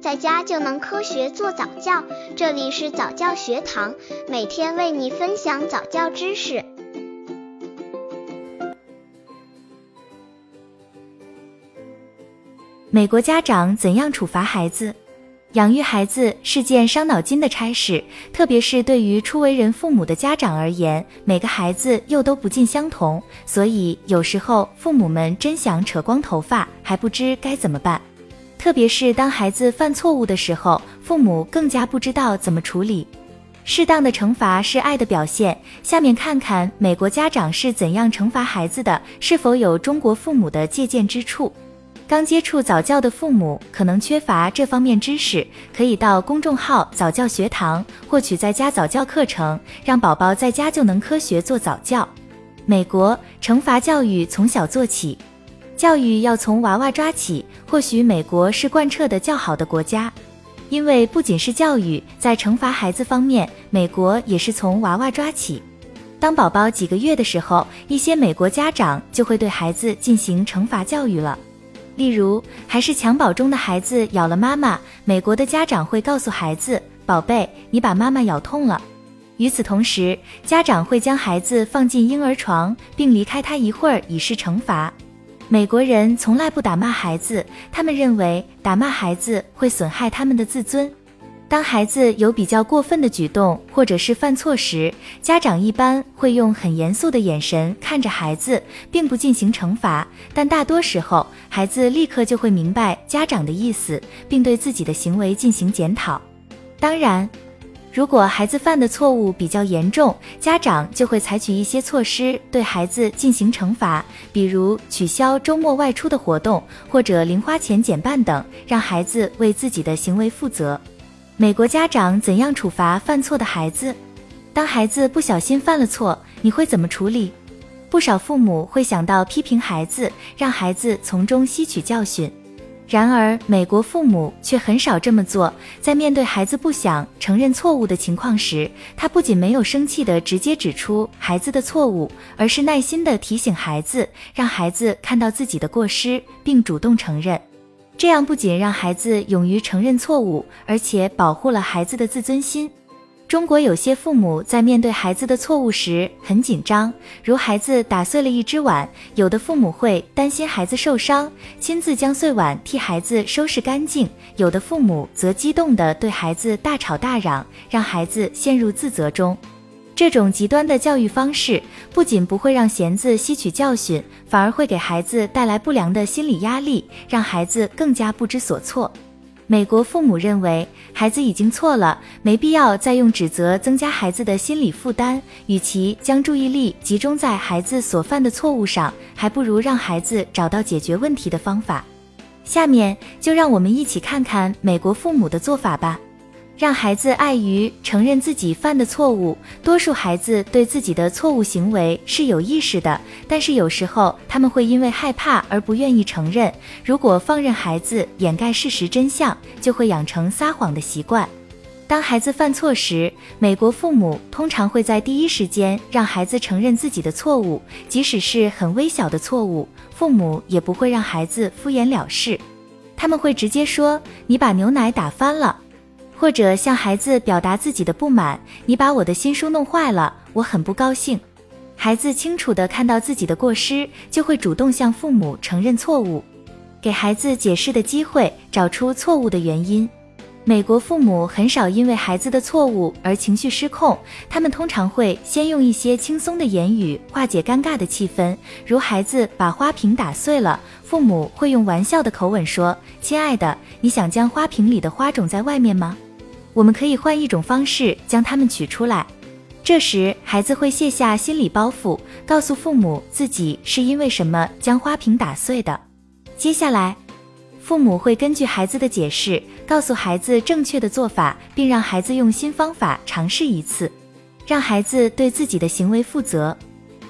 在家就能科学做早教。这里是早教学堂，每天为你分享早教知识。美国家长怎样处罚孩子？养育孩子是件伤脑筋的差事，特别是对于初为人父母的家长而言，每个孩子又都不尽相同，所以有时候父母们真想扯光头发，还不知该怎么办。特别是当孩子犯错误的时候，父母更加不知道怎么处理。适当的惩罚是爱的表现。下面看看美国家长是怎样惩罚孩子的，是否有中国父母的借鉴之处？刚接触早教的父母可能缺乏这方面知识，可以到公众号早教学堂获取在家早教课程，让宝宝在家就能科学做早教。美国惩罚教育从小做起，教育要从娃娃抓起。或许美国是贯彻的较好的国家，因为不仅是教育，在惩罚孩子方面，美国也是从娃娃抓起。当宝宝几个月的时候，一些美国家长就会对孩子进行惩罚教育了。例如，还是襁褓中的孩子咬了妈妈，美国的家长会告诉孩子：“宝贝，你把妈妈咬痛了。”与此同时，家长会将孩子放进婴儿床，并离开他一会儿以示惩罚。美国人从来不打骂孩子，他们认为打骂孩子会损害他们的自尊。当孩子有比较过分的举动或者是犯错时，家长一般会用很严肃的眼神看着孩子，并不进行惩罚。但大多时候，孩子立刻就会明白家长的意思，并对自己的行为进行检讨。当然，如果孩子犯的错误比较严重，家长就会采取一些措施对孩子进行惩罚，比如取消周末外出的活动，或者零花钱减半等，让孩子为自己的行为负责。美国家长怎样处罚犯错的孩子？当孩子不小心犯了错，你会怎么处理？不少父母会想到批评孩子，让孩子从中吸取教训。然而，美国父母却很少这么做。在面对孩子不想承认错误的情况时，他不仅没有生气地直接指出孩子的错误，而是耐心地提醒孩子，让孩子看到自己的过失，并主动承认。这样不仅让孩子勇于承认错误，而且保护了孩子的自尊心。中国有些父母在面对孩子的错误时很紧张，如孩子打碎了一只碗，有的父母会担心孩子受伤，亲自将碎碗替孩子收拾干净；有的父母则激动地对孩子大吵大嚷，让孩子陷入自责中。这种极端的教育方式不仅不会让弦子吸取教训，反而会给孩子带来不良的心理压力，让孩子更加不知所措。美国父母认为孩子已经错了，没必要再用指责增加孩子的心理负担。与其将注意力集中在孩子所犯的错误上，还不如让孩子找到解决问题的方法。下面就让我们一起看看美国父母的做法吧。让孩子爱于承认自己犯的错误。多数孩子对自己的错误行为是有意识的，但是有时候他们会因为害怕而不愿意承认。如果放任孩子掩盖事实真相，就会养成撒谎的习惯。当孩子犯错时，美国父母通常会在第一时间让孩子承认自己的错误，即使是很微小的错误，父母也不会让孩子敷衍了事。他们会直接说：“你把牛奶打翻了。”或者向孩子表达自己的不满，你把我的新书弄坏了，我很不高兴。孩子清楚地看到自己的过失，就会主动向父母承认错误，给孩子解释的机会，找出错误的原因。美国父母很少因为孩子的错误而情绪失控，他们通常会先用一些轻松的言语化解尴尬的气氛，如孩子把花瓶打碎了，父母会用玩笑的口吻说：“亲爱的，你想将花瓶里的花种在外面吗？”我们可以换一种方式将它们取出来，这时孩子会卸下心理包袱，告诉父母自己是因为什么将花瓶打碎的。接下来，父母会根据孩子的解释，告诉孩子正确的做法，并让孩子用新方法尝试一次，让孩子对自己的行为负责。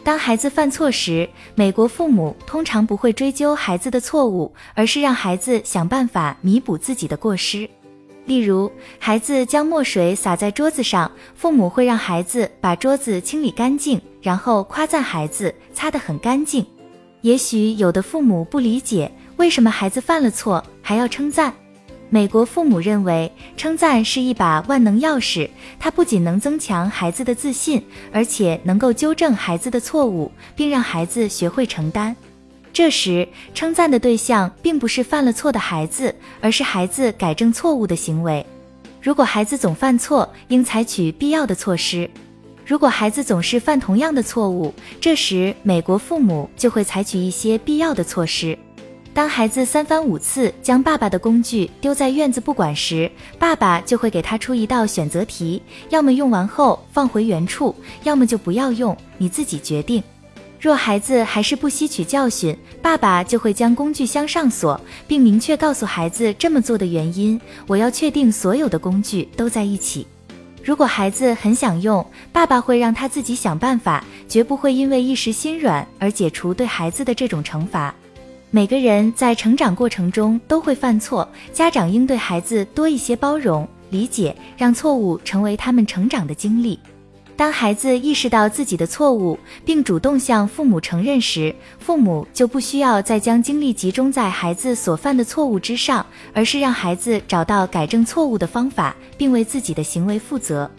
当孩子犯错时，美国父母通常不会追究孩子的错误，而是让孩子想办法弥补自己的过失。例如，孩子将墨水洒在桌子上，父母会让孩子把桌子清理干净，然后夸赞孩子擦得很干净。也许有的父母不理解为什么孩子犯了错还要称赞，美国父母认为，称赞是一把万能钥匙，它不仅能增强孩子的自信，而且能够纠正孩子的错误，并让孩子学会承担。这时，称赞的对象并不是犯了错的孩子，而是孩子改正错误的行为。如果孩子总犯错，应采取必要的措施；如果孩子总是犯同样的错误，这时美国父母就会采取一些必要的措施。当孩子三番五次将爸爸的工具丢在院子不管时，爸爸就会给他出一道选择题：要么用完后放回原处，要么就不要用，你自己决定。若孩子还是不吸取教训，爸爸就会将工具箱上锁，并明确告诉孩子这么做的原因：我要确定所有的工具都在一起。如果孩子很想用，爸爸会让他自己想办法，绝不会因为一时心软而解除对孩子的这种惩罚。每个人在成长过程中都会犯错，家长应对孩子多一些包容、理解，让错误成为他们成长的经历。当孩子意识到自己的错误，并主动向父母承认时，父母就不需要再将精力集中在孩子所犯的错误之上，而是让孩子找到改正错误的方法，并为自己的行为负责。